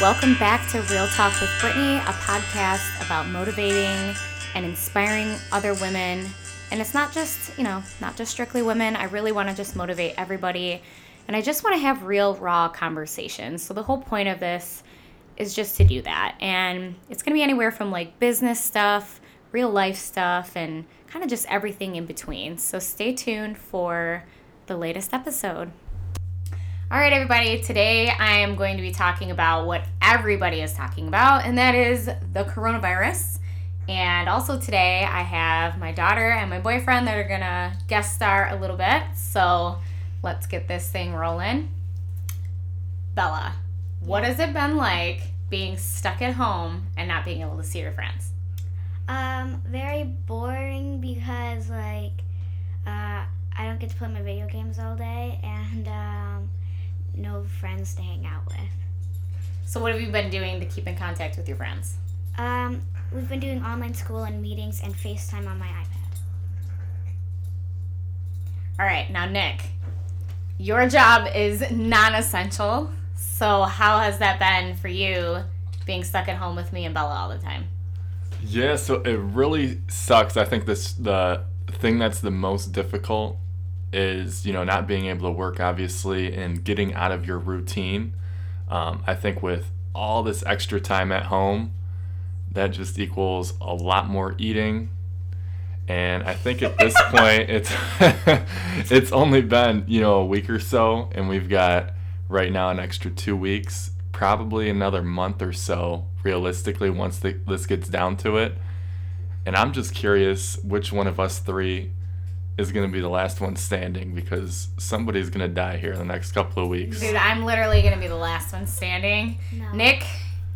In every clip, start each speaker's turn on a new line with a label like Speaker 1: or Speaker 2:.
Speaker 1: Welcome back to Real Talk with Brittany, a podcast about motivating and inspiring other women. And it's not just, you know, not just strictly women. I really want to just motivate everybody. And I just want to have real, raw conversations. So the whole point of this is just to do that. And it's going to be anywhere from like business stuff, real life stuff, and kind of just everything in between. So stay tuned for the latest episode. All right, everybody, today I am going to be talking about what everybody is talking about, and that is the coronavirus. And also today I have my daughter and my boyfriend that are gonna guest star a little bit. So let's get this thing rolling. Bella, what has it been like being stuck at home and not being able to see your friends?
Speaker 2: Um, very boring because like uh, I don't get to play my video games all day and um, no friends to hang out with.
Speaker 1: So what have you been doing to keep in contact with your friends?
Speaker 2: Um, we've been doing online school and meetings and FaceTime on my iPad.
Speaker 1: All right, now Nick, your job is non-essential. So how has that been for you being stuck at home with me and Bella all the time?
Speaker 3: Yeah, so it really sucks. I think this the thing that's the most difficult is you know not being able to work obviously and getting out of your routine. Um, I think with all this extra time at home, that just equals a lot more eating. And I think at this point it's it's only been you know a week or so, and we've got right now an extra two weeks, probably another month or so realistically once the, this gets down to it. And I'm just curious which one of us three is going to be the last one standing because somebody's going to die here in the next couple of weeks.
Speaker 1: Dude, I'm literally gonna be the last one standing.
Speaker 2: No.
Speaker 1: Nick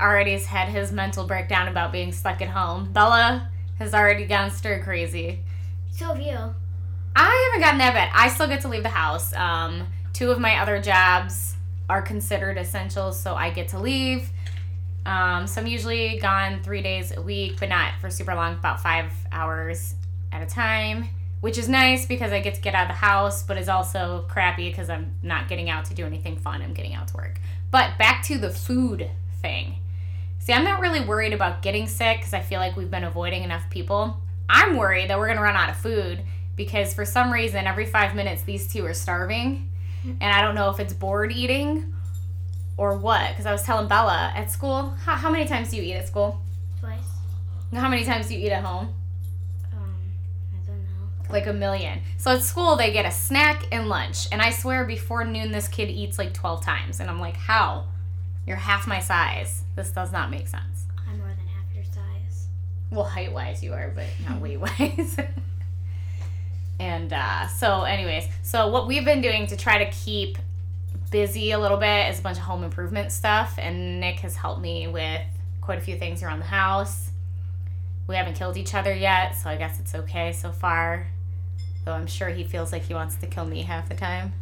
Speaker 1: already has had his mental breakdown about being stuck at home. Bella has already gone stir crazy.
Speaker 2: So have you.
Speaker 1: I haven't gotten that bad. I still get to leave the house. Um, two of my other jobs are considered essential, so I get to leave. Um, so I'm usually gone three days a week, but not for super long, about five hours at a time, which is nice because I get to get out of the house, but is also crappy because I'm not getting out to do anything fun. I'm getting out to work. But back to the food thing. See, I'm not really worried about getting sick because I feel like we've been avoiding enough people. I'm worried that we're going to run out of food because for some reason, every five minutes, these two are starving. And I don't know if it's bored eating or what. Because I was telling Bella at school, how, how many times do you eat at school?
Speaker 2: Twice.
Speaker 1: How many times do you eat at home? Like a million. So at school, they get a snack and lunch. And I swear before noon, this kid eats like 12 times. And I'm like, how? You're half my size. This does not make sense.
Speaker 2: I'm more than half your size.
Speaker 1: Well, height wise, you are, but not weight wise. and uh, so, anyways, so what we've been doing to try to keep busy a little bit is a bunch of home improvement stuff. And Nick has helped me with quite a few things around the house. We haven't killed each other yet, so I guess it's okay so far. Though I'm sure he feels like he wants to kill me half the time.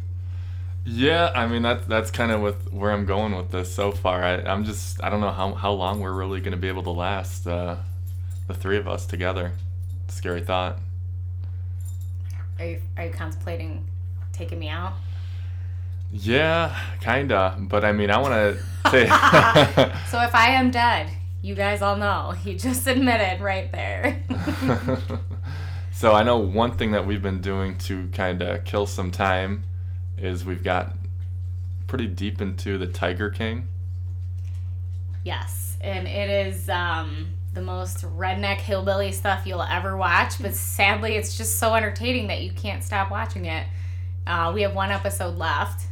Speaker 3: Yeah, I mean that's that's kind of with where I'm going with this so far. I, I'm just I don't know how how long we're really going to be able to last uh, the three of us together. Scary thought.
Speaker 1: Are you are you contemplating taking me out?
Speaker 3: Yeah, kinda. But I mean, I want to say.
Speaker 1: So if I am dead, you guys all know. He just admitted right there.
Speaker 3: so I know one thing that we've been doing to kind of kill some time is we've got pretty deep into the Tiger King.
Speaker 1: yes, and it is um, the most redneck hillbilly stuff you'll ever watch. But sadly, it's just so entertaining that you can't stop watching it. Uh, we have one episode left,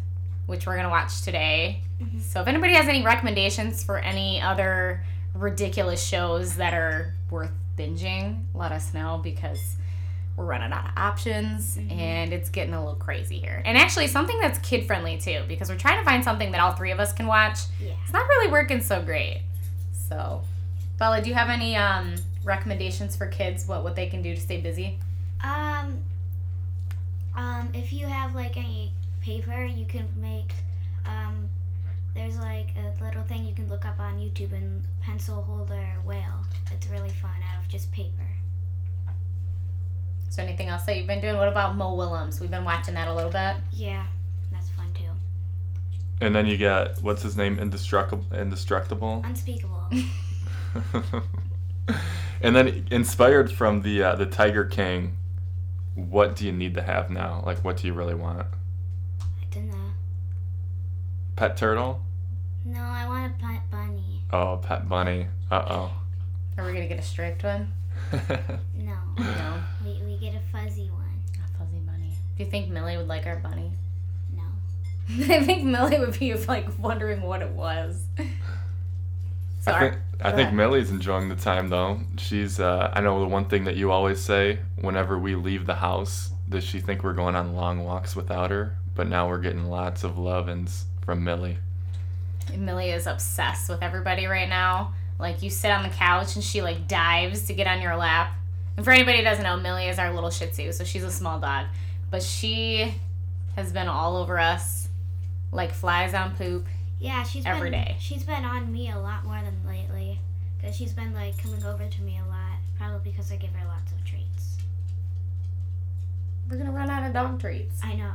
Speaker 1: which we're gonna watch today. So if anybody has any recommendations for any other ridiculous shows that are worth binging, let us know because we're running out of options and it's getting a little crazy here. And actually, something that's kid friendly too because we're trying to find something that all three of us can watch.
Speaker 2: Yeah.
Speaker 1: It's not really working so great. So, Bella, do you have any um, recommendations for kids? What what they can do to stay busy?
Speaker 2: Um, um, if you have like any paper, you can make. Um, there's like a little thing you can look up on YouTube and pencil holder whale. It's really fun out of just paper.
Speaker 1: So, anything else that you've been doing? What about Mo Willems? We've been watching that a little bit.
Speaker 2: Yeah, that's fun too.
Speaker 3: And then you got what's his name, indestructible, indestructible.
Speaker 2: Unspeakable.
Speaker 3: and then inspired from the uh, the Tiger King, what do you need to have now? Like, what do you really want?
Speaker 2: I don't know.
Speaker 3: Pet turtle?
Speaker 2: No, I want a pet bunny.
Speaker 3: Oh, pet bunny. Uh oh.
Speaker 1: Are we gonna get a striped one?
Speaker 2: No.
Speaker 1: No.
Speaker 2: We, we get a fuzzy one.
Speaker 1: A fuzzy bunny. Do you think Millie would like our bunny?
Speaker 2: No.
Speaker 1: I think Millie would be like wondering what it was. So
Speaker 3: I
Speaker 1: our-
Speaker 3: think I think
Speaker 1: ahead.
Speaker 3: Millie's enjoying the time though. She's uh, I know the one thing that you always say whenever we leave the house. Does she think we're going on long walks without her? But now we're getting lots of love-ins from Millie.
Speaker 1: Millie is obsessed with everybody right now. Like you sit on the couch and she like dives to get on your lap. And for anybody who doesn't know, Millie is our little Shih Tzu, so she's a small dog, but she has been all over us, like flies on poop.
Speaker 2: Yeah, she's
Speaker 1: Every
Speaker 2: been,
Speaker 1: day.
Speaker 2: She's been on me a lot more than lately, because she's been like coming over to me a lot. Probably because I give her lots of treats.
Speaker 1: We're gonna run out of dog treats.
Speaker 2: I know.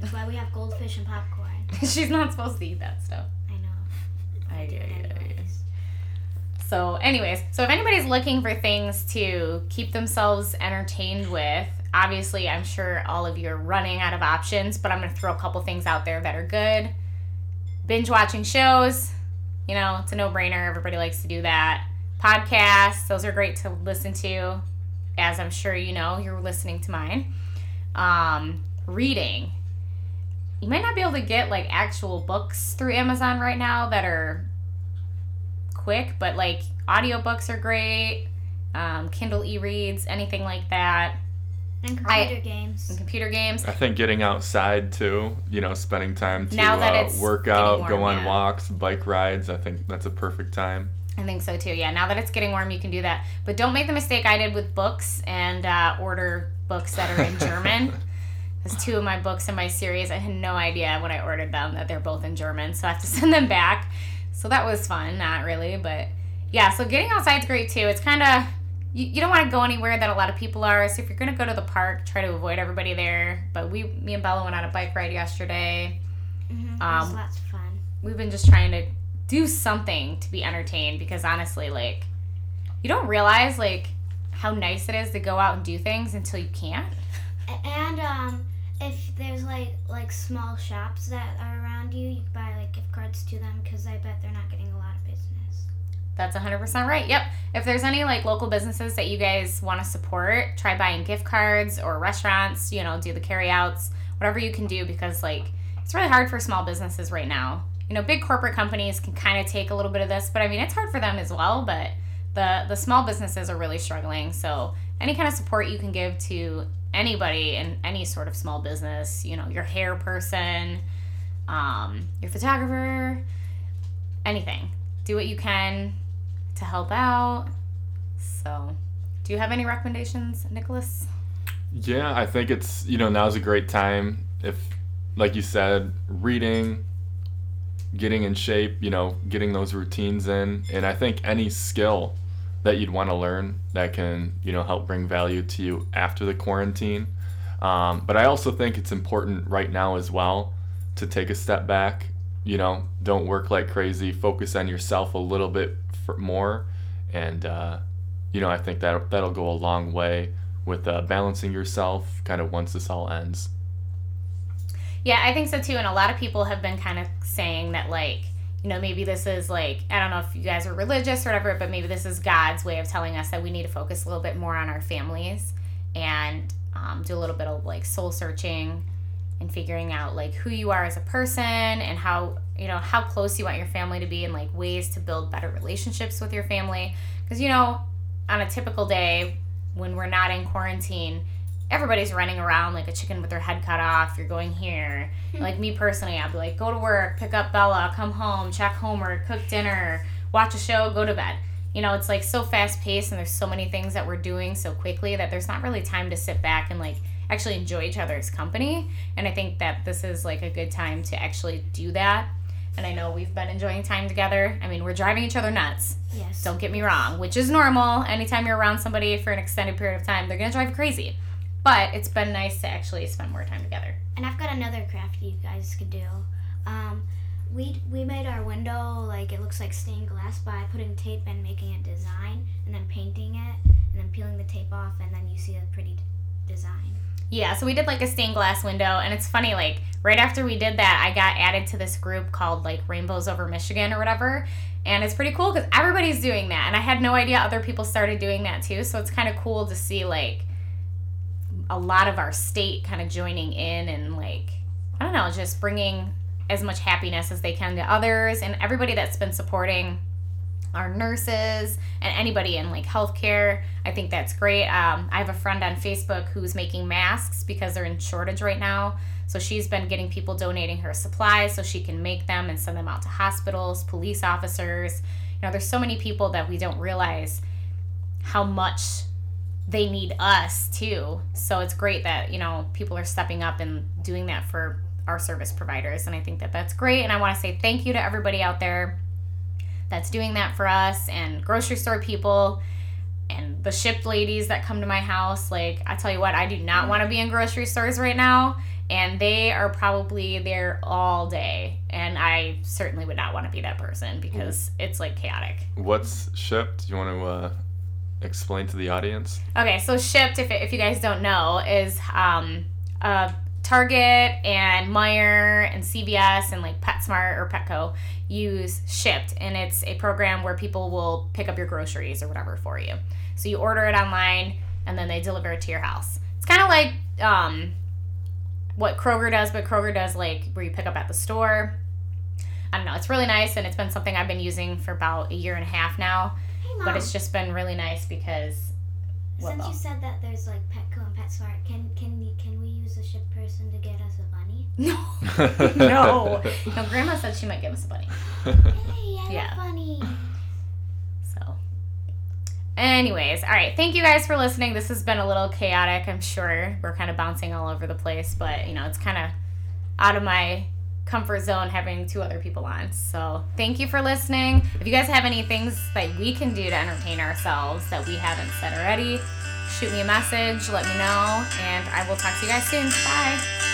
Speaker 2: That's why we have goldfish and popcorn.
Speaker 1: she's not supposed to eat that stuff.
Speaker 2: I know.
Speaker 1: I
Speaker 2: do it anyways.
Speaker 1: So, anyways, so if anybody's looking for things to keep themselves entertained with, obviously, I'm sure all of you are running out of options, but I'm going to throw a couple things out there that are good. Binge watching shows, you know, it's a no brainer. Everybody likes to do that. Podcasts, those are great to listen to, as I'm sure you know, you're listening to mine. Um, reading. You might not be able to get like actual books through Amazon right now that are quick, but like audiobooks are great. Um, Kindle e-reads, anything like that.
Speaker 2: And
Speaker 1: I-
Speaker 2: computer games.
Speaker 1: And computer games.
Speaker 3: I think getting outside too, you know, spending time to
Speaker 1: Now that
Speaker 3: uh,
Speaker 1: it's
Speaker 3: work out,
Speaker 1: warm,
Speaker 3: go on
Speaker 1: yeah.
Speaker 3: walks, bike rides. I think that's a perfect time.
Speaker 1: I think so too. Yeah, now that it's getting warm, you can do that. But don't make the mistake I did with books and uh, order books that are in German. Because two of my books in my series, I had no idea when I ordered them that they're both in German. So I have to send them back. So that was fun. Not really, but yeah. So getting outside is great too. It's kind of you, you don't want to go anywhere that a lot of people are. So if you're gonna go to the park, try to avoid everybody there. But we, me and Bella went on a bike ride yesterday.
Speaker 2: Mm-hmm.
Speaker 1: Um,
Speaker 2: lots of fun.
Speaker 1: we've been just trying to do something to be entertained because honestly like you don't realize like how nice it is to go out and do things until you can't
Speaker 2: And um, if there's like like small shops that are around you, you can buy like gift cards to them because I bet they're not getting a lot of business.
Speaker 1: that's 100% right yep. If there's any like local businesses that you guys want to support try buying gift cards or restaurants you know do the carryouts, whatever you can do because like it's really hard for small businesses right now. You know big corporate companies can kind of take a little bit of this but i mean it's hard for them as well but the the small businesses are really struggling. So any kind of support you can give to anybody in any sort of small business you know your hair person um, your photographer anything. Do what you can to help out. So do you have any recommendations nicholas?
Speaker 3: Yeah, I think it's you know now's a great time. If, like you said, reading, getting in shape, you know, getting those routines in, and I think any skill that you'd want to learn that can you know help bring value to you after the quarantine. Um, but I also think it's important right now as well to take a step back. You know, don't work like crazy. Focus on yourself a little bit more, and uh, you know I think that that'll go a long way with uh, balancing yourself kind of once this all ends.
Speaker 1: Yeah, I think so too. And a lot of people have been kind of saying that, like, you know, maybe this is like, I don't know if you guys are religious or whatever, but maybe this is God's way of telling us that we need to focus a little bit more on our families and um, do a little bit of like soul searching and figuring out like who you are as a person and how, you know, how close you want your family to be and like ways to build better relationships with your family. Because, you know, on a typical day when we're not in quarantine, everybody's running around like a chicken with their head cut off. You're going here. Hmm. like me personally, I'd be like, go to work, pick up Bella, come home, check homework, cook dinner, watch a show, go to bed. You know, it's like so fast paced and there's so many things that we're doing so quickly that there's not really time to sit back and like actually enjoy each other's company. And I think that this is like a good time to actually do that. And I know we've been enjoying time together. I mean, we're driving each other nuts.
Speaker 2: Yes.
Speaker 1: Don't get me wrong, which is normal. Anytime you're around somebody for an extended period of time, they're gonna drive you crazy. But it's been nice to actually spend more time together.
Speaker 2: And I've got another craft you guys could do. Um, we we made our window like it looks like stained glass by putting tape and making a design and then painting it and then peeling the tape off and then you see a pretty d- design.
Speaker 1: Yeah, so we did like a stained glass window, and it's funny, like, right after we did that, I got added to this group called, like, Rainbows Over Michigan or whatever. And it's pretty cool because everybody's doing that. And I had no idea other people started doing that too. So it's kind of cool to see, like, a lot of our state kind of joining in and, like, I don't know, just bringing as much happiness as they can to others. And everybody that's been supporting our nurses and anybody in like healthcare. I think that's great. Um, I have a friend on Facebook who's making masks because they're in shortage right now. So she's been getting people donating her supplies so she can make them and send them out to hospitals, police officers. You know, there's so many people that we don't realize how much they need us too. So it's great that, you know, people are stepping up and doing that for our service providers. And I think that that's great. And I want to say thank you to everybody out there that's doing that for us and grocery store people and the Shipt ladies that come to my house. Like, I tell you what, I do not want to be in grocery stores right now. And they are probably there all day. And I certainly would not want to be that person because it's like chaotic.
Speaker 3: What's Shipt? Do you want to uh, explain to the audience?
Speaker 1: Okay, so Shipt, if, if you guys don't know, is um, uh, Target and Meijer and CVS and like PetSmart or Petco use Shipt, and it's a program where people will pick up your groceries or whatever for you. So you order it online, and then they deliver it to your house. It's kind of like um, what Kroger does, but Kroger does like where you pick up at the store. I don't know. It's really nice, and it's been something I've been using for about a year and a half now.
Speaker 2: Hey mom,
Speaker 1: But it's just been really nice because
Speaker 2: since
Speaker 1: though?
Speaker 2: you said that there's like Petco and PetSmart, can can we can we use a ship person to get us a bunny?
Speaker 1: no, no, no. Grandma said she might give us a bunny.
Speaker 2: Hey, I
Speaker 1: Yeah.
Speaker 2: have a bunny.
Speaker 1: So, anyways, all right. Thank you guys for listening. This has been a little chaotic. I'm sure we're kind of bouncing all over the place, but you know, it's kind of out of my comfort zone having two other people on. So, thank you for listening. If you guys have any things that we can do to entertain ourselves that we haven't said already, shoot me a message, let me know, and I will talk to you guys soon. Bye.